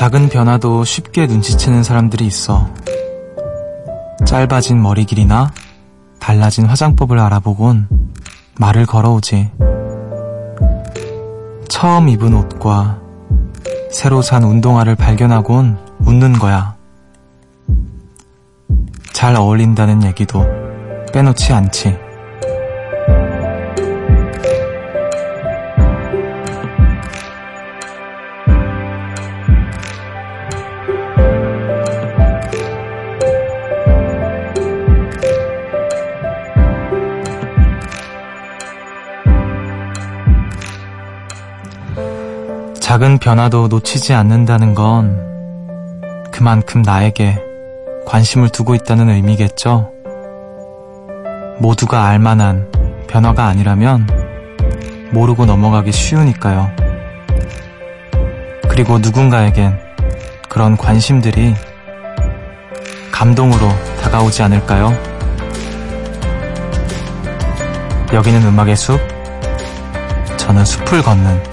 작은 변화도 쉽게 눈치채는 사람들이 있어. 짧아진 머리 길이나 달라진 화장법을 알아보곤 말을 걸어오지. 처음 입은 옷과 새로 산 운동화를 발견하곤 웃는 거야. 잘 어울린다는 얘기도 빼놓지 않지. 작은 변화도 놓치지 않는다는 건 그만큼 나에게 관심을 두고 있다는 의미겠죠? 모두가 알만한 변화가 아니라면 모르고 넘어가기 쉬우니까요. 그리고 누군가에겐 그런 관심들이 감동으로 다가오지 않을까요? 여기는 음악의 숲, 저는 숲을 걷는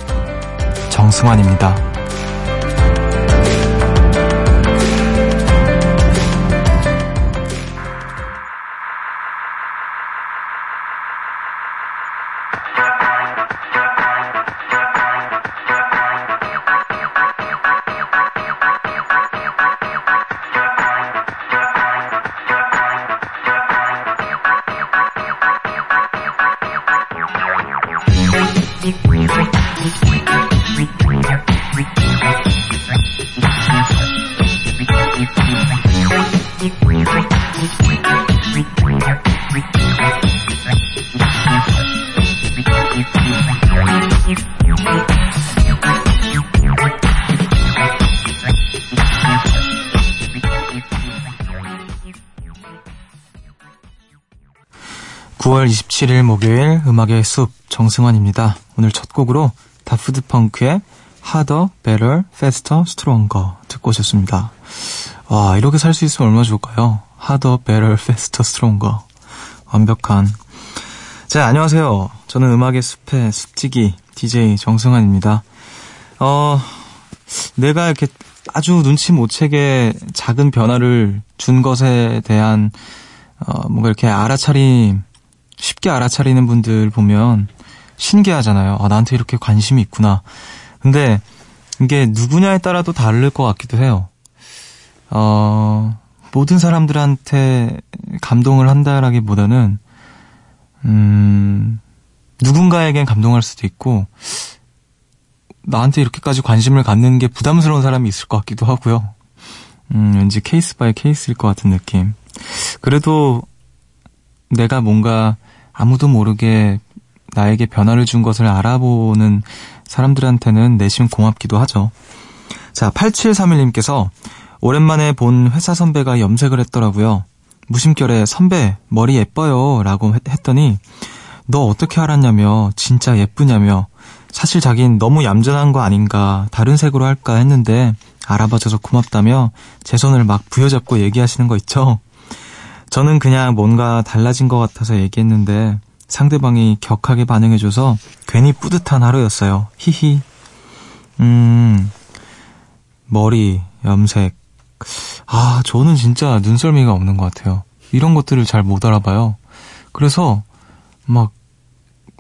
정승환입니다. 9월 27일 목요일 음악의 숲 정승환입니다. 오늘 첫 곡으로 다프드 펑크의 Harder, Better, Faster, Stronger 듣고 오셨습니다. 와 이렇게 살 수 있으면 얼마나 좋을까요? Harder, Better, Faster, Stronger 완벽한 자 안녕하세요. 저는 음악의 숲의 숲지기 DJ 정승환입니다. 어 내가 이렇게 아주 눈치 못 채게 작은 변화를 준 것에 대한 어, 뭔가 이렇게 알아차림 쉽게 알아차리는 분들 보면 신기하잖아요. 아, 나한테 이렇게 관심이 있구나. 근데 이게 누구냐에 따라도 다를 것 같기도 해요. 어, 모든 사람들한테 감동을 한다라기보다는, 음, 누군가에겐 감동할 수도 있고, 나한테 이렇게까지 관심을 갖는 게 부담스러운 사람이 있을 것 같기도 하고요. 음, 왠지 case by case일 것 같은 느낌. 그래도 내가 뭔가 아무도 모르게 나에게 변화를 준 것을 알아보는 사람들한테는 내심 고맙기도 하죠. 자, 8731님께서 오랜만에 본 회사 선배가 염색을 했더라고요. 무심결에 선배, 머리 예뻐요. 라고 했더니 너 어떻게 알았냐며, 진짜 예쁘냐며, 사실 자긴 너무 얌전한 거 아닌가, 다른 색으로 할까 했는데 알아봐줘서 고맙다며 제 손을 막 부여잡고 얘기하시는 거 있죠? 저는 그냥 뭔가 달라진 것 같아서 얘기했는데 상대방이 격하게 반응해줘서 괜히 뿌듯한 하루였어요. 히히. 음, 머리, 염색. 아, 저는 진짜 눈썰미가 없는 것 같아요. 이런 것들을 잘 못 알아봐요. 그래서 막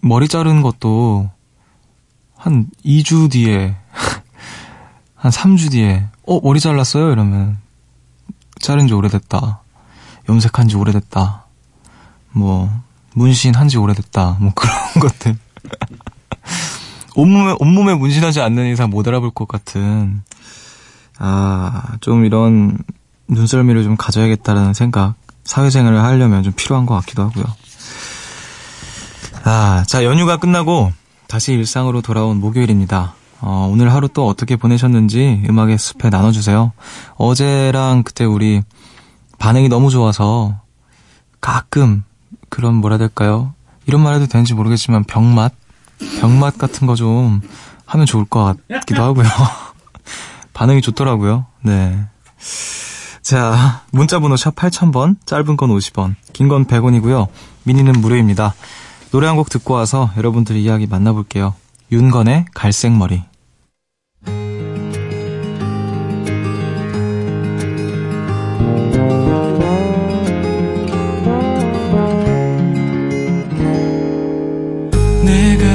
머리 자르는 것도 한 2주 뒤에, 한 3주 뒤에, 어, 머리 잘랐어요? 이러면 자른 지 오래됐다. 염색한 지 오래됐다. 뭐, 문신 한 지 오래됐다. 뭐 그런 것들. 온몸에, 온몸에 문신하지 않는 이상 못 알아볼 것 같은, 아, 좀 이런 눈썰미를 좀 가져야겠다라는 생각, 사회생활을 하려면 좀 필요한 것 같기도 하고요. 아, 자, 연휴가 끝나고 다시 일상으로 돌아온 목요일입니다. 어, 오늘 하루 또 어떻게 보내셨는지 음악의 숲에 나눠주세요. 어제랑 그때 우리 반응이 너무 좋아서 가끔 그런 뭐라 될까요? 이런 말 해도 되는지 모르겠지만 병맛? 병맛 같은 거 좀 하면 좋을 것 같기도 하고요. 반응이 좋더라고요. 네. 자, 문자번호 샵 8000번, 짧은 건 50원, 긴 건 100원이고요. 미니는 무료입니다. 노래 한 곡 듣고 와서 여러분들의 이야기 만나볼게요. 윤건의 갈색머리. 내가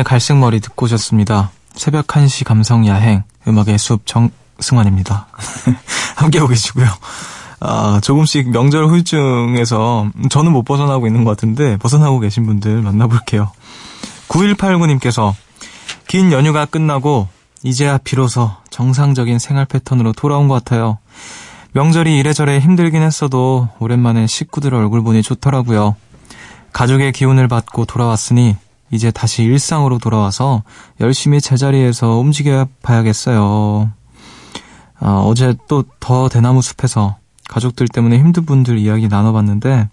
이현우의 갈색머리 듣고 오셨습니다. 새벽 1시 감성 야행, 음악의 숲 정승환입니다. 함께하고 계시고요. 아, 조금씩 명절 후유증에서 저는 못 벗어나고 있는 것 같은데 벗어나고 계신 분들 만나볼게요. 9189님께서 긴 연휴가 끝나고 이제야 비로소 정상적인 생활 패턴으로 돌아온 것 같아요. 명절이 이래저래 힘들긴 했어도 오랜만에 식구들 얼굴 보니 좋더라고요. 가족의 기운을 받고 돌아왔으니 이제 다시 일상으로 돌아와서 열심히 제자리에서 움직여 봐야겠어요. 아, 어제 또 더 대나무 숲에서 가족들 때문에 힘든 분들 이야기 나눠봤는데,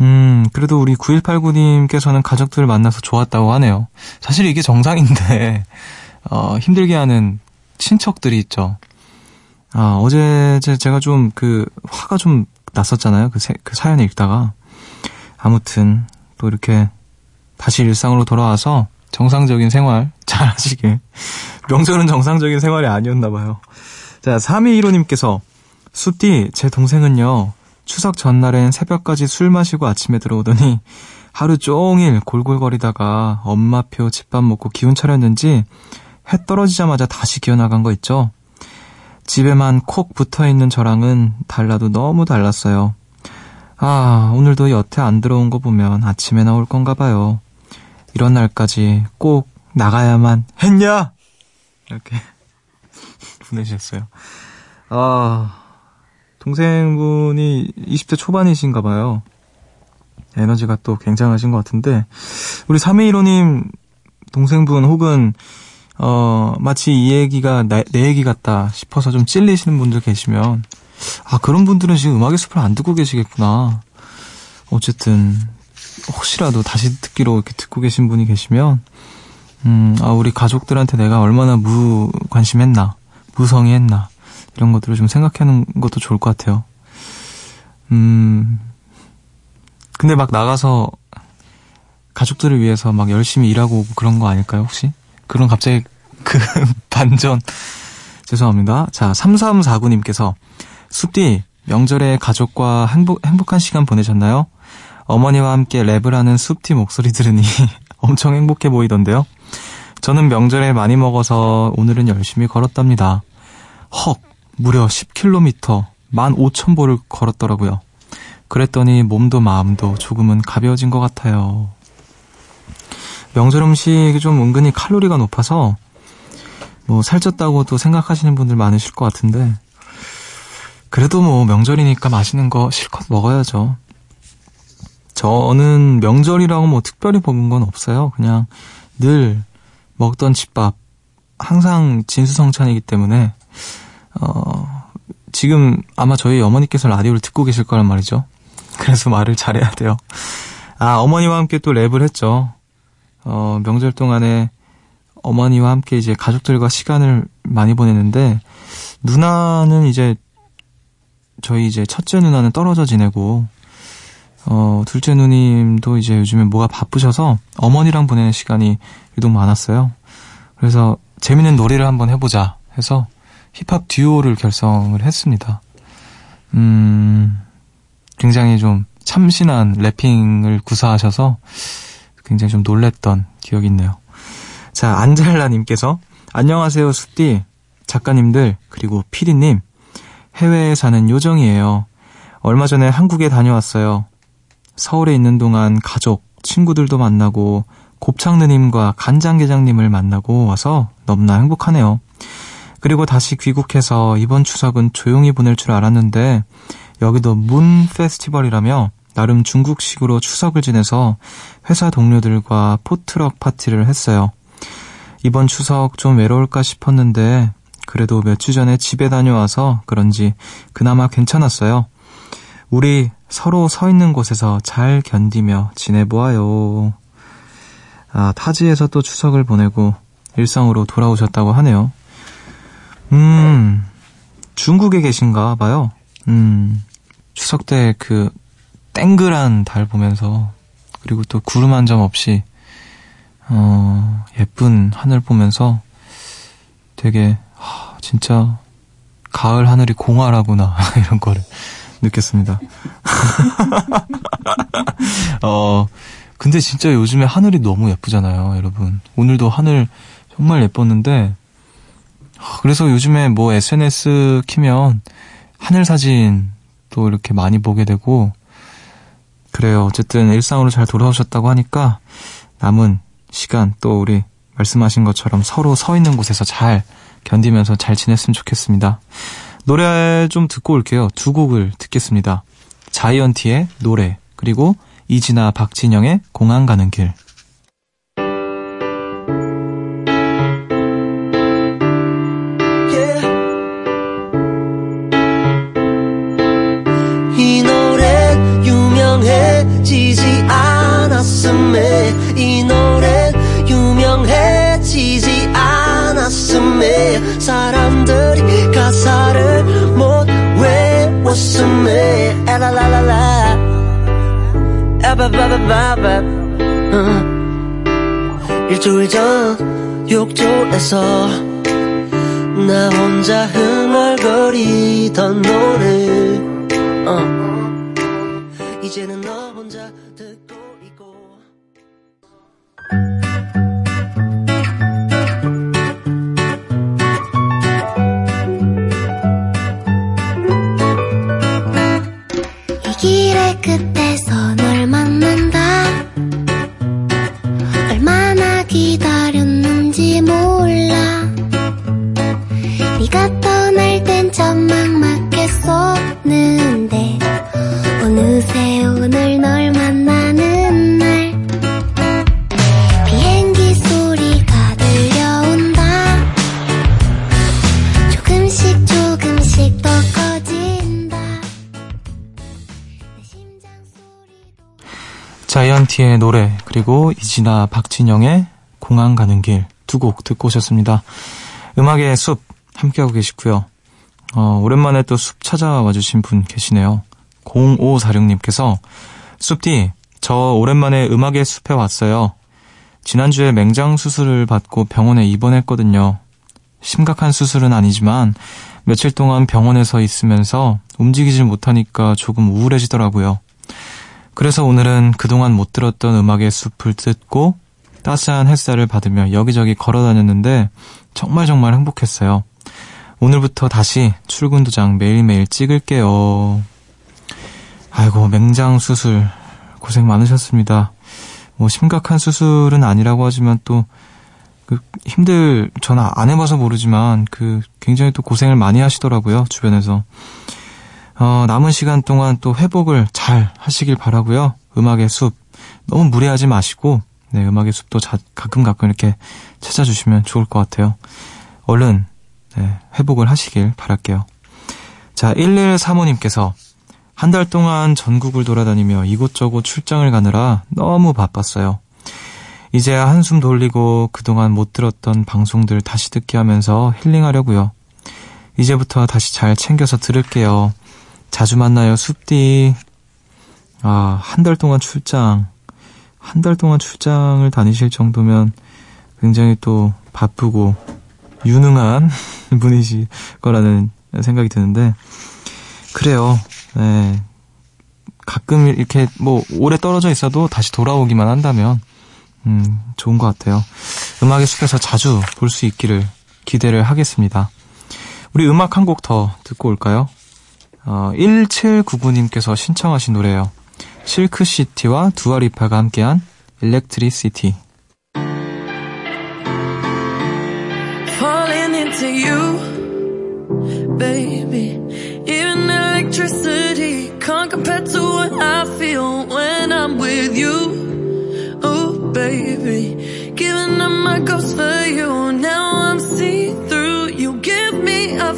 음, 그래도 우리 9189님께서는 가족들을 만나서 좋았다고 하네요. 사실 이게 정상인데, 어, 힘들게 하는 친척들이 있죠. 아, 어제 제가 좀 그 화가 좀 났었잖아요. 그, 세, 그 사연을 읽다가. 아무튼 또 이렇게 다시 일상으로 돌아와서 정상적인 생활 잘 하시길. 명절은 정상적인 생활이 아니었나 봐요. 자, 3215님께서 숲디 제 동생은요. 추석 전날엔 새벽까지 술 마시고 아침에 들어오더니 하루 종일 골골거리다가 엄마표 집밥 먹고 기운 차렸는지 해 떨어지자마자 다시 기어나간 거 있죠? 집에만 콕 붙어 있는 저랑은 달라도 너무 달랐어요. 아, 오늘도 여태 안 들어온 거 보면 아침에 나올 건가 봐요. 이런 날까지 꼭 나가야만 했냐? 이렇게 보내주셨어요. 아, 동생분이 20대 초반이신가 봐요. 에너지가 또 굉장하신 것 같은데, 우리 321호님 동생분 혹은 어, 마치 이 얘기가 나, 내 얘기 같다 싶어서 좀 찔리시는 분들 계시면, 아, 그런 분들은 지금 음악의 숲을 안 듣고 계시겠구나. 어쨌든, 혹시라도 다시 듣기로 이렇게 듣고 계신 분이 계시면, 음, 아, 우리 가족들한테 내가 얼마나 무관심했나, 무성의했나, 이런 것들을 좀 생각하는 것도 좋을 것 같아요. 음, 근데 막 나가서 가족들을 위해서 막 열심히 일하고 그런 거 아닐까요, 혹시? 그런 갑자기 그 반전. 죄송합니다. 자, 3349님께서 숲디 명절에 가족과 행복, 행복한 시간 보내셨나요? 어머니와 함께 랩을 하는 숲디 목소리 들으니 엄청 행복해 보이던데요. 저는 명절에 많이 먹어서 오늘은 열심히 걸었답니다. 헉, 무려 10km, 15,000보를 걸었더라고요. 그랬더니 몸도 마음도 조금은 가벼워진 것 같아요. 명절 음식이 좀 은근히 칼로리가 높아서 뭐 살쪘다고 도 생각하시는 분들 많으실 것 같은데 그래도 뭐 명절이니까 맛있는 거 실컷 먹어야죠. 저는 명절이라고 뭐 특별히 먹은 건 없어요. 그냥 늘 먹던 집밥 항상 진수성찬이기 때문에 어 지금 아마 저희 어머니께서 라디오를 듣고 계실 거란 말이죠. 그래서 말을 잘해야 돼요. 아 어머니와 함께 또 랩을 했죠. 어, 명절 동안에 어머니와 함께 이제 가족들과 시간을 많이 보냈는데, 누나는 이제, 저희 이제 첫째 누나는 떨어져 지내고, 어, 둘째 누님도 이제 요즘에 뭐가 바쁘셔서 어머니랑 보내는 시간이 유독 많았어요. 그래서 재밌는 놀이를 한번 해보자 해서 힙합 듀오를 결성을 했습니다. 음, 굉장히 좀 참신한 래핑을 구사하셔서 굉장히 좀 놀랬던 기억이 있네요. 자, 안젤라님께서 안녕하세요, 숲디. 작가님들, 그리고 피디님. 해외에 사는 요정이에요. 얼마 전에 한국에 다녀왔어요. 서울에 있는 동안 가족, 친구들도 만나고 곱창 누님과 간장 게장님을 만나고 와서 너무나 행복하네요. 그리고 다시 귀국해서 이번 추석은 조용히 보낼 줄 알았는데 여기도 문 페스티벌이라며 나름 중국식으로 추석을 지내서 회사 동료들과 포트럭 파티를 했어요. 이번 추석 좀 외로울까 싶었는데 그래도 몇 주 전에 집에 다녀와서 그런지 그나마 괜찮았어요. 우리 서로 서 있는 곳에서 잘 견디며 지내보아요. 아, 타지에서 또 추석을 보내고 일상으로 돌아오셨다고 하네요. 음, 중국에 계신가 봐요. 음, 추석 때 그 땡글한 달 보면서 그리고 또 구름 한 점 없이 어, 예쁜 하늘 보면서 되게 하, 진짜 가을 하늘이 공활하구나 이런 거를 느꼈습니다. 어, 근데 진짜 요즘에 하늘이 너무 예쁘잖아요, 여러분. 오늘도 하늘 정말 예뻤는데, 그래서 요즘에 뭐 SNS 키면 하늘 사진 또 이렇게 많이 보게 되고, 그래요. 어쨌든 일상으로 잘 돌아오셨다고 하니까 남은 시간 또 우리 말씀하신 것처럼 서로 서 있는 곳에서 잘 견디면서 잘 지냈으면 좋겠습니다. 노래 좀 듣고 올게요. 두 곡을 듣겠습니다. 자이언티의 노래, 그리고 이진아 박진영의 공항 가는 길. 이 노래 유명해지지 않았음에 사람 외웠음에 에라라라라 에바바바바바 일주일 전 욕조에서 나 혼자 흥얼거리던 노래. 어. 이진아 박진영의 공항 가는 길 두 곡 듣고 오셨습니다. 음악의 숲 함께하고 계시고요. 어, 오랜만에 또 숲 찾아와 주신 분 계시네요. 0546님께서 숲디, 저 오랜만에 음악의 숲에 왔어요. 지난주에 맹장 수술을 받고 병원에 입원했거든요. 심각한 수술은 아니지만 며칠 동안 병원에서 있으면서 움직이질 못하니까 조금 우울해지더라고요. 그래서 오늘은 그동안 못 들었던 음악의 숲을 듣고 따스한 햇살을 받으며 여기저기 걸어 다녔는데 정말 정말 행복했어요. 오늘부터 다시 출근 도장 매일매일 찍을게요. 아이고, 맹장 수술. 고생 많으셨습니다. 뭐, 심각한 수술은 아니라고 하지만 또, 그, 힘들, 저는 안 해봐서 모르지만, 그, 굉장히 또 고생을 많이 하시더라고요, 주변에서. 어, 남은 시간 동안 또 회복을 잘 하시길 바라고요 음악의 숲. 너무 무리하지 마시고, 네, 음악의 숲도 자, 가끔 가끔 이렇게 찾아주시면 좋을 것 같아요. 얼른, 네, 회복을 하시길 바랄게요. 자, 1135님께서 한 달 동안 전국을 돌아다니며 이곳저곳 출장을 가느라 너무 바빴어요. 이제야 한숨 돌리고 그동안 못 들었던 방송들 다시 듣게 하면서 힐링하려고요. 이제부터 다시 잘 챙겨서 들을게요. 자주 만나요, 숲디. 아, 한 달 동안 출장. 한 달 동안 출장을 다니실 정도면 굉장히 또 바쁘고 유능한 분이실 거라는 생각이 드는데, 그래요. 네. 가끔 이렇게 뭐 오래 떨어져 있어도 다시 돌아오기만 한다면, 음, 좋은 것 같아요. 음악의 숲에서 자주 볼 수 있기를 기대를 하겠습니다. 우리 음악 한 곡 더 듣고 올까요? 어, 1799님께서 신청하신 노래예요. 실크시티와 두아리파가 함께한 일렉트리시티. falling into you, baby. Even electricity can't compare to what I feel when I'm with you. Oh, baby. Giving up my ghost for you. Now I'm see through. You give me a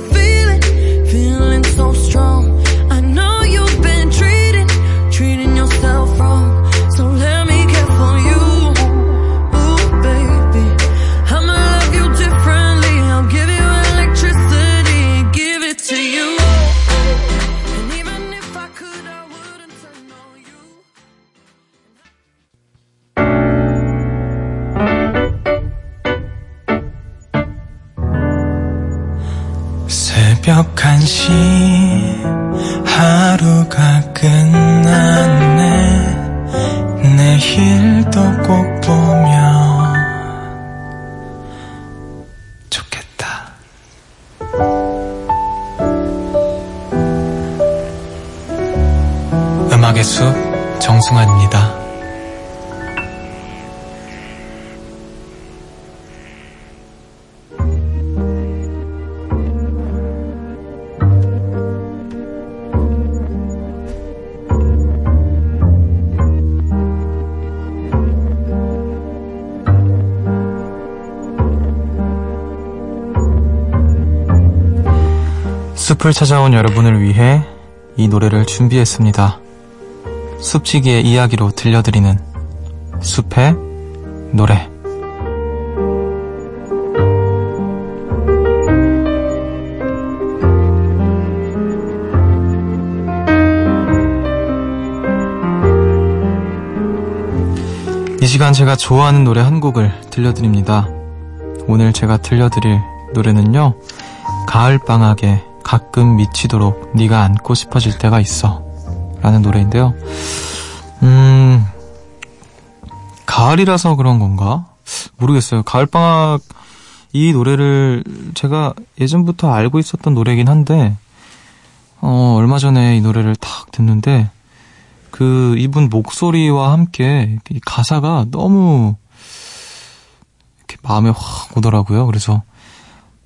숲을 찾아온 여러분을 위해 이 노래를 준비했습니다. 숲치기의 이야기로 들려드리는 숲의 노래. 이 시간 제가 좋아하는 노래 한 곡을 들려드립니다. 오늘 제가 들려드릴 노래는요. 가을방학에 가끔 미치도록 네가 안고 싶어질 때가 있어 라는 노래인데요. 음, 가을이라서 그런 건가? 모르겠어요. 가을방학 이 노래를 제가 예전부터 알고 있었던 노래긴 한데, 어, 얼마 전에 이 노래를 탁 듣는데, 그 이분 목소리와 함께 이 가사가 너무 이렇게 마음에 확 오더라고요. 그래서,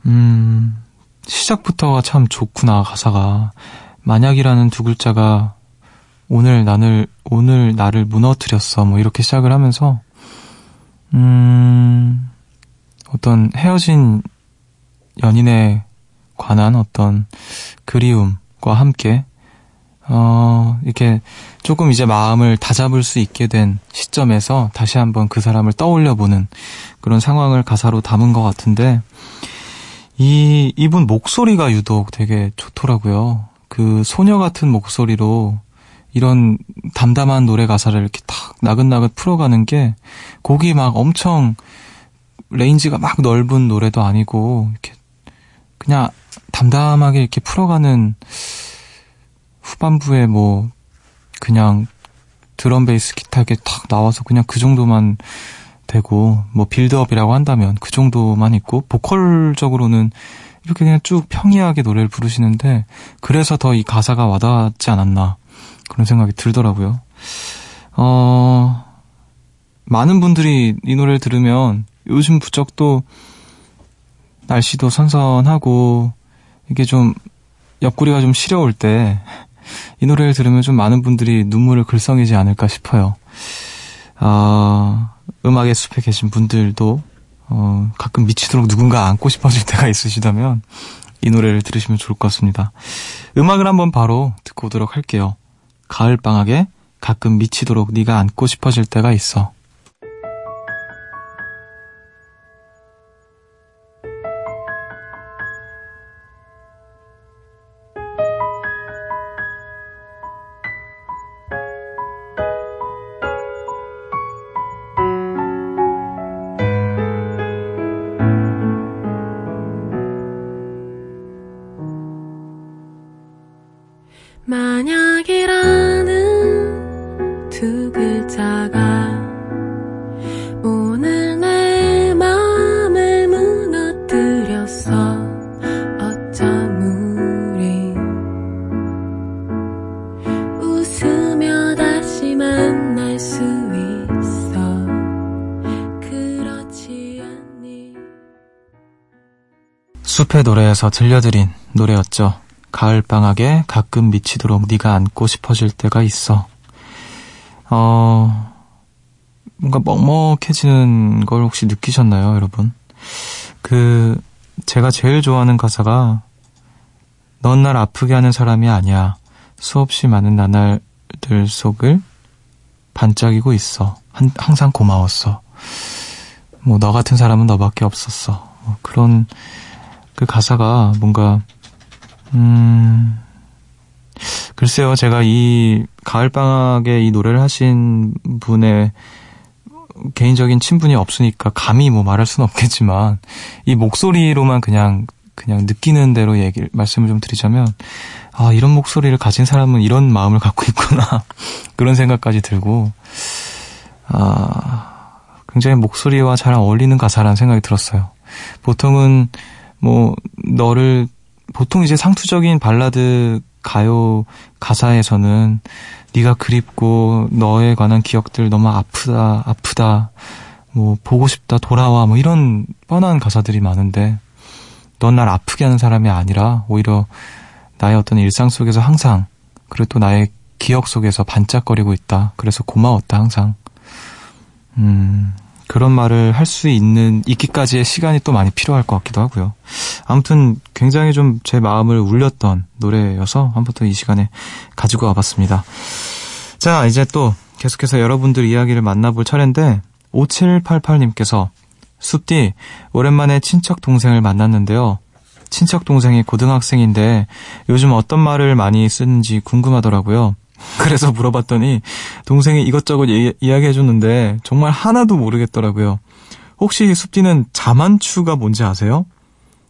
음, 시작부터가 참 좋구나, 가사가. 만약이라는 두 글자가 오늘 나를, 오늘 나를 무너뜨렸어. 뭐 이렇게 시작을 하면서, 음, 어떤 헤어진 연인에 관한 어떤 그리움과 함께, 어, 이렇게 조금 이제 마음을 다잡을 수 있게 된 시점에서 다시 한번 그 사람을 떠올려 보는 그런 상황을 가사로 담은 것 같은데, 이, 이분 목소리가 유독 되게 좋더라고요. 그 소녀 같은 목소리로 이런 담담한 노래 가사를 이렇게 탁 나긋나긋 풀어가는 게 곡이 막 엄청 range가 막 넓은 노래도 아니고 이렇게 그냥 담담하게 이렇게 풀어가는 후반부에 뭐 그냥 드럼 베이스 기타 이렇게 탁 나와서 그냥 그 정도만 되고 뭐 빌드업이라고 한다면 그 정도만 있고 보컬적으로는 이렇게 그냥 쭉 평이하게 노래를 부르시는데 그래서 더 이 가사가 와닿지 않았나 그런 생각이 들더라고요. 어 많은 분들이 이 노래를 들으면 요즘 부쩍 또 날씨도 선선하고 이게 좀 옆구리가 좀 시려울 때 이 노래를 들으면 좀 많은 분들이 눈물을 글썽이지 않을까 싶어요. 아, 음악의 숲에 계신 분들도 어, 가끔 미치도록 누군가 안고 싶어질 때가 있으시다면 이 노래를 들으시면 좋을 것 같습니다. 음악을 한번 바로 듣고 오도록 할게요. 가을 방학에 가끔 미치도록 네가 안고 싶어질 때가 있어. 만약이라는 두 글자가 오늘 내 마음을 무너뜨렸어 어쩜 우리 웃으며 다시 만날 수 있어 그렇지 않니 숲의 노래에서 들려드린 노래였죠. 가을방학에 가끔 미치도록 네가 안고 싶어질 때가 있어. 어, 뭔가 먹먹해지는 걸 혹시 느끼셨나요, 여러분? 그, 제가 제일 좋아하는 가사가 넌 날 아프게 하는 사람이 아니야. 수없이 많은 나날들 속을 반짝이고 있어. 한, 항상 고마웠어. 뭐, 너 같은 사람은 너밖에 없었어. 뭐 그런, 그 가사가 뭔가 음, 글쎄요, 제가 이 가을방학에 이 노래를 하신 분의 개인적인 친분이 없으니까 감히 뭐 말할 수는 없겠지만, 이 목소리로만 그냥, 그냥 느끼는 대로 얘기를, 말씀을 좀 드리자면, 아, 이런 목소리를 가진 사람은 이런 마음을 갖고 있구나. 그런 생각까지 들고, 아, 굉장히 목소리와 잘 어울리는 가사라는 생각이 들었어요. 보통은 뭐 너를 보통 이제 상투적인 발라드 가요 가사에서는 네가 그립고 너에 관한 기억들 너무 아프다 아프다 뭐 보고 싶다 돌아와 뭐 이런 뻔한 가사들이 많은데 넌 날 아프게 하는 사람이 아니라 오히려 나의 어떤 일상 속에서 항상 그리고 또 나의 기억 속에서 반짝거리고 있다. 그래서 고마웠다 항상. 음 그런 말을 할 수 있는 있기까지의 시간이 또 많이 필요할 것 같기도 하고요. 아무튼 굉장히 좀 제 마음을 울렸던 노래여서 한번 더 이 시간에 가지고 와봤습니다. 자 이제 또 계속해서 여러분들 이야기를 만나볼 차례인데 5788님께서 숲디 오랜만에 친척 동생을 만났는데요. 친척 동생이 고등학생인데 요즘 어떤 말을 많이 쓰는지 궁금하더라고요. 그래서 물어봤더니 동생이 이것저것 이, 이야기해 줬는데 정말 하나도 모르겠더라고요. 혹시 숲디는 자만추가 뭔지 아세요?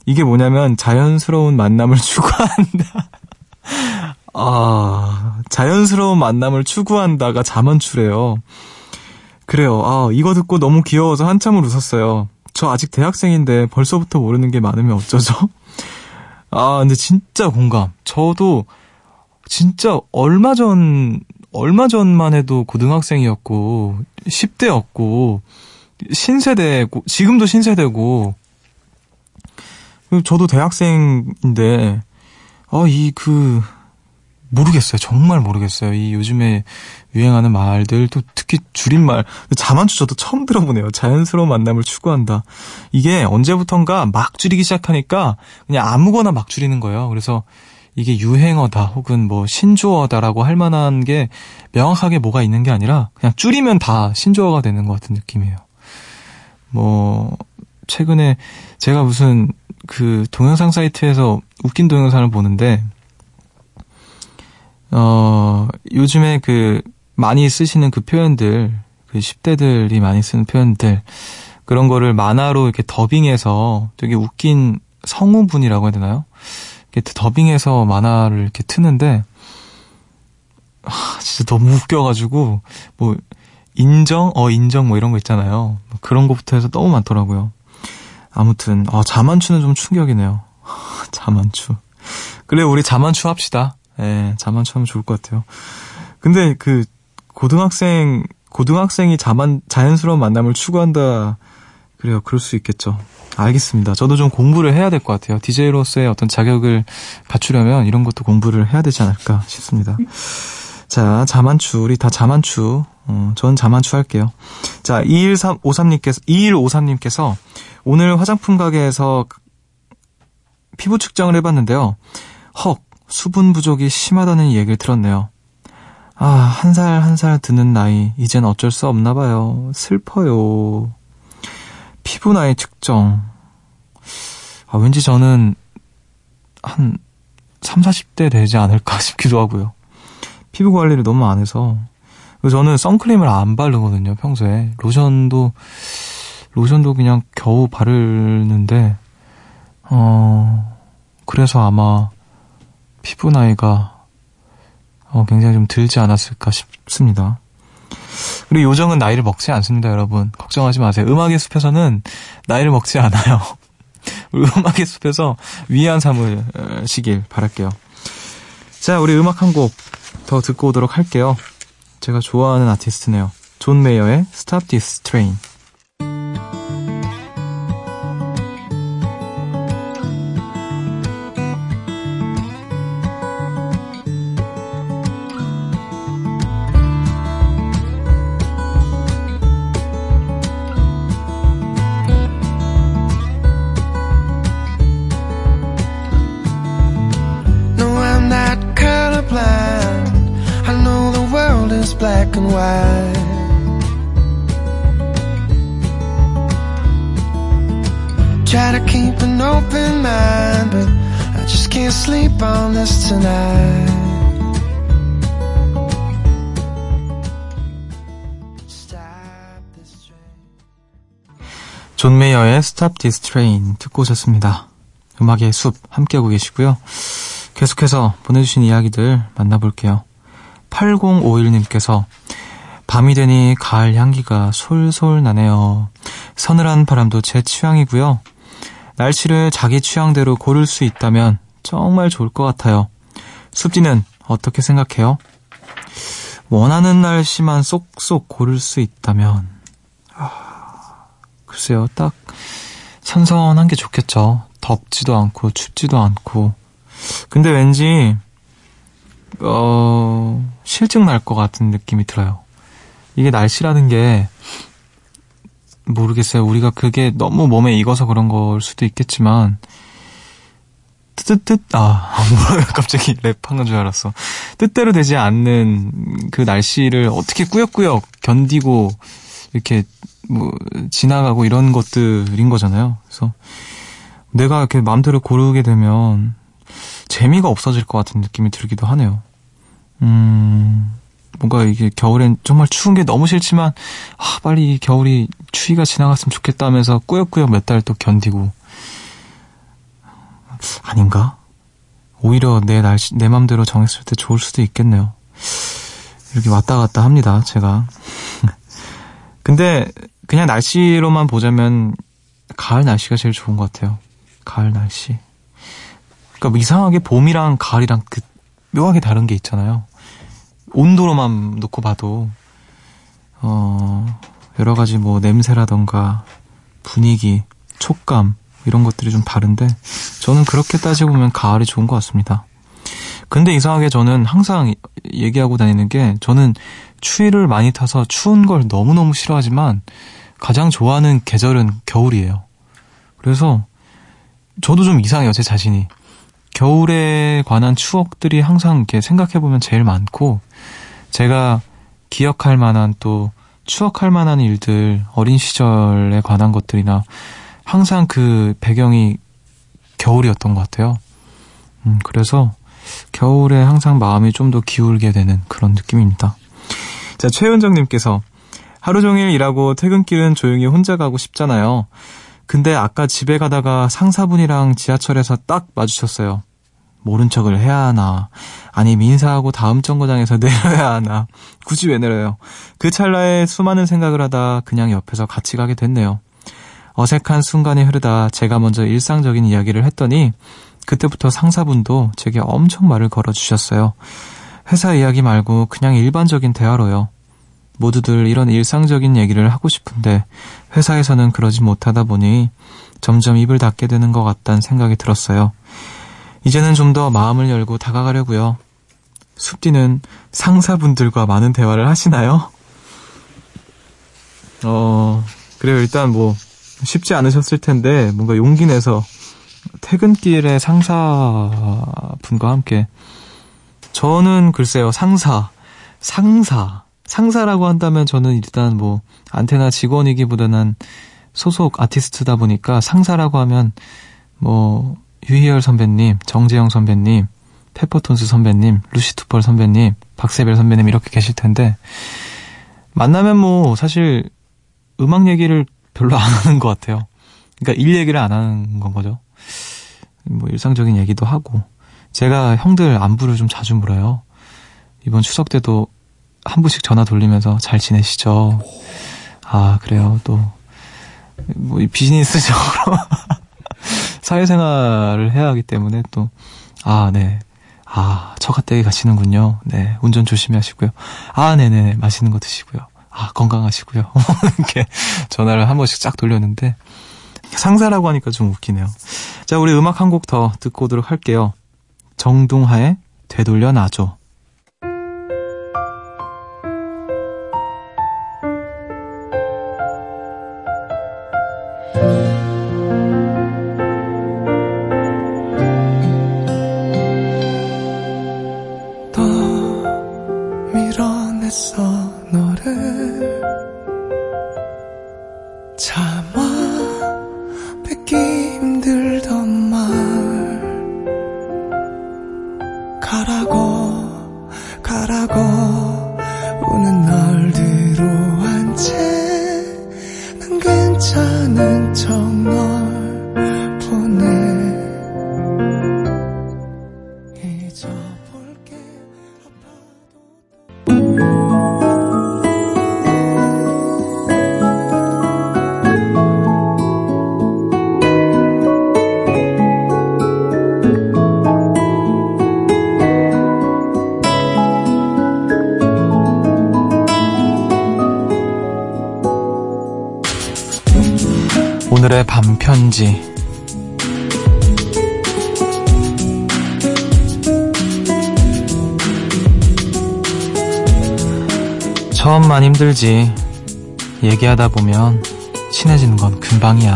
이게 뭐냐면 자연스러운 만남을 추구한다. 아, 자연스러운 만남을 추구한다가 자만추래요. 그래요. 아, 이거 듣고 너무 귀여워서 한참을 웃었어요. 저 아직 대학생인데 벌써부터 모르는 게 많으면 어쩌죠? 아, 근데 진짜 공감. 저도 진짜 얼마 전, 얼마 전만 해도 고등학생이었고, 10대였고, 신세대고, 지금도 신세대고, 저도 대학생인데, 아, 이 그, 모르겠어요. 정말 모르겠어요. 이 요즘에 유행하는 말들, 또 특히 줄임말, 자만추 저도 처음 들어보네요. 자연스러운 만남을 추구한다. 이게 언제부턴가 막 줄이기 시작하니까 그냥 아무거나 막 줄이는 거예요. 그래서 이게 유행어다 혹은 뭐 신조어다라고 할 만한 게 명확하게 뭐가 있는 게 아니라 그냥 줄이면 다 신조어가 되는 것 같은 느낌이에요. 뭐 최근에 제가 무슨 그 동영상 사이트에서 웃긴 동영상을 보는데 어 요즘에 그 많이 쓰시는 그 표현들 그 10대들이 많이 쓰는 표현들 그런 거를 만화로 이렇게 더빙해서 되게 웃긴 성우분이라고 해야 되나요? 이렇게 더빙해서 만화를 이렇게 트는데 아, 진짜 너무 웃겨가지고 뭐 인정? 어 인정 뭐 이런 거 있잖아요. 뭐 그런 것부터 해서 너무 많더라고요. 아무튼 아 자만추는 좀 충격이네요. 자만추. 그래 우리 자만추 합시다. 예 자만추 하면 좋을 것 같아요. 근데 그 고등학생 고등학생이 자만 자연스러운 만남을 추구한다 그래요 그럴 수 있겠죠 알겠습니다. 저도 좀 공부를 해야 될 것 같아요. DJ로서의 어떤 자격을 갖추려면 이런 것도 공부를 해야 되지 않을까 싶습니다. 자, 자만추. 우리 다 자만추. 어, 전 자만추 할게요. 자, 2153님께서, 2153님께서 오늘 화장품 가게에서 피부 측정을 해봤는데요. 헉, 수분 부족이 심하다는 얘기를 들었네요. 아, 한 살 한살 드는 나이, 이젠 어쩔 수 없나 봐요. 슬퍼요. 피부 나이 측정. 아, 왠지 저는 한 3, 40대 되지 않을까 싶기도 하고요. 피부 관리를 너무 안 해서. 저는 선크림을 안 바르거든요, 평소에. 로션도, 로션도 그냥 겨우 바르는데, 어, 그래서 아마 피부 나이가 어, 굉장히 좀 들지 않았을까 싶습니다. 그리고 요정은 나이를 먹지 않습니다, 여러분. 걱정하지 마세요. 음악의 숲에서는 나이를 먹지 않아요. 우리 음악의 숲에서 위안 삼으시길 바랄게요. 자, 우리 음악 한 곡 더 듣고 오도록 할게요. 제가 좋아하는 아티스트네요. 존 메이어의 Stop This Train. Stop This Train 듣고 오셨습니다. 음악의 숲 함께하고 계시고요. 계속해서 보내주신 이야기들 만나볼게요. 8051님께서 밤이 되니 가을 향기가 솔솔 나네요. 서늘한 바람도 제 취향이고요. 날씨를 자기 취향대로 고를 수 있다면 정말 좋을 것 같아요. 숲지는 어떻게 생각해요? 원하는 날씨만 쏙쏙 고를 수 있다면, 아, 글쎄요, 딱 선선한 게 좋겠죠. 덥지도 않고 춥지도 않고. 근데 왠지 어, 실증 날 것 같은 느낌이 들어요. 이게 날씨라는 게 모르겠어요. 우리가 그게 너무 몸에 익어서 그런 걸 수도 있겠지만 뜻뜻뜻 아 뭐야 갑자기 랩한 줄 알았어. 뜻대로 되지 않는 그 날씨를 어떻게 꾸역꾸역 견디고 이렇게 뭐 지나가고 이런 것들인 거잖아요. 그래서 내가 이렇게 마음대로 고르게 되면 재미가 없어질 것 같은 느낌이 들기도 하네요. 음, 뭔가 이게 겨울엔 정말 추운 게 너무 싫지만, 아, 빨리 이 겨울이 추위가 지나갔으면 좋겠다 하면서 꾸역꾸역 몇 달 또 견디고. 아닌가? 오히려 내 날씨, 내 맘대로 정했을 때 좋을 수도 있겠네요. 이렇게 왔다 갔다 합니다, 제가. 근데 그냥 날씨로만 보자면 가을 날씨가 제일 좋은 것 같아요. 가을 날씨. 그러니까 뭐 이상하게 봄이랑 가을이랑 그 묘하게 다른 게 있잖아요. 온도로만 놓고 봐도 어 여러 가지 뭐 냄새라던가 분위기, 촉감 이런 것들이 좀 다른데 저는 그렇게 따지고 보면 가을이 좋은 것 같습니다. 근데 이상하게 저는 항상 얘기하고 다니는 게 저는 추위를 많이 타서 추운 걸 너무너무 싫어하지만 가장 좋아하는 계절은 겨울이에요. 그래서 저도 좀 이상해요, 제 자신이. 겨울에 관한 추억들이 항상 이렇게 생각해보면 제일 많고, 제가 기억할 만한 또 추억할 만한 일들, 어린 시절에 관한 것들이나 항상 그 배경이 겨울이었던 것 같아요. 음, 그래서 겨울에 항상 마음이 좀 더 기울게 되는 그런 느낌입니다. 자, 최은정님께서 하루 종일 일하고 퇴근길은 조용히 혼자 가고 싶잖아요. 근데 아까 집에 가다가 상사분이랑 지하철에서 딱 마주쳤어요. 모른 척을 해야 하나, 아니 민사하고 다음 정거장에서 내려야 하나, 굳이 왜 내려요? 그 찰나에 수많은 생각을 하다 그냥 옆에서 같이 가게 됐네요. 어색한 순간이 흐르다 제가 먼저 일상적인 이야기를 했더니 그때부터 상사분도 제게 엄청 말을 걸어주셨어요. 회사 이야기 말고 그냥 일반적인 대화로요. 모두들 이런 일상적인 얘기를 하고 싶은데 회사에서는 그러지 못하다 보니 점점 입을 닫게 되는 것 같다는 생각이 들었어요. 이제는 좀 더 마음을 열고 다가가려고요. 숲디는 상사분들과 많은 대화를 하시나요? 어, 그래요. 일단 뭐 쉽지 않으셨을 텐데 뭔가 용기 내서 퇴근길에 상사분과 함께 저는 글쎄요 상사 상사 상사라고 한다면 저는 일단 뭐 안테나 직원이기보다는 소속 아티스트다 보니까 상사라고 하면 뭐 유희열 선배님, 정재영 선배님, 페퍼톤스 선배님, 루시투펄 선배님, 박세별 선배님 이렇게 계실 텐데 만나면 뭐 사실 음악 얘기를 별로 안 하는 것 같아요. 그러니까 일 얘기를 안 하는 건 거죠. 뭐 일상적인 얘기도 하고 제가 형들 안부를 좀 자주 물어요. 이번 추석 때도 한 분씩 전화 돌리면서 잘 지내시죠? 아 그래요 또 뭐 비즈니스적으로 사회생활을 해야 하기 때문에 또 아 네. 아, 처가댁에 가시는군요. 네, 운전 조심히 하시고요. 아, 네네, 맛있는 거 드시고요. 아, 건강하시고요. 이렇게 전화를 한 번씩 쫙 돌렸는데, 상사라고 하니까 좀 웃기네요. 자, 우리 음악 한 곡 더 듣고 오도록 할게요. 정동하의 되돌려 놔줘. 오늘의 밤 편지. 처음만 힘들지. 얘기하다 보면 친해지는 건 금방이야.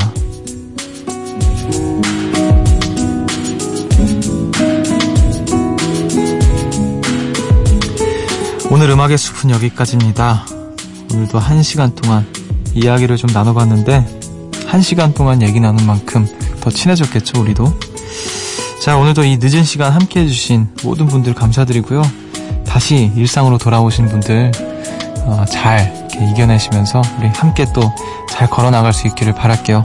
오늘 음악의 숲은 여기까지입니다. 오늘도 한 시간 동안 이야기를 좀 나눠봤는데, 한 시간 동안 얘기 나눈 만큼 더 친해졌겠죠, 우리도? 자, 오늘도 이 늦은 시간 함께 해주신 모든 분들 감사드리고요. 다시 일상으로 돌아오신 분들, 어, 잘 이겨내시면서 우리 함께 또 잘 걸어 나갈 수 있기를 바랄게요.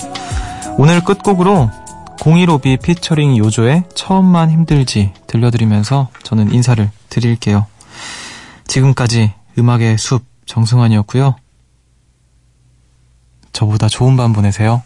오늘 끝곡으로 015B 피처링 요조의 처음만 힘들지 들려드리면서 저는 인사를 드릴게요. 지금까지 음악의 숲 정승환이었고요. 저보다 좋은 밤 보내세요.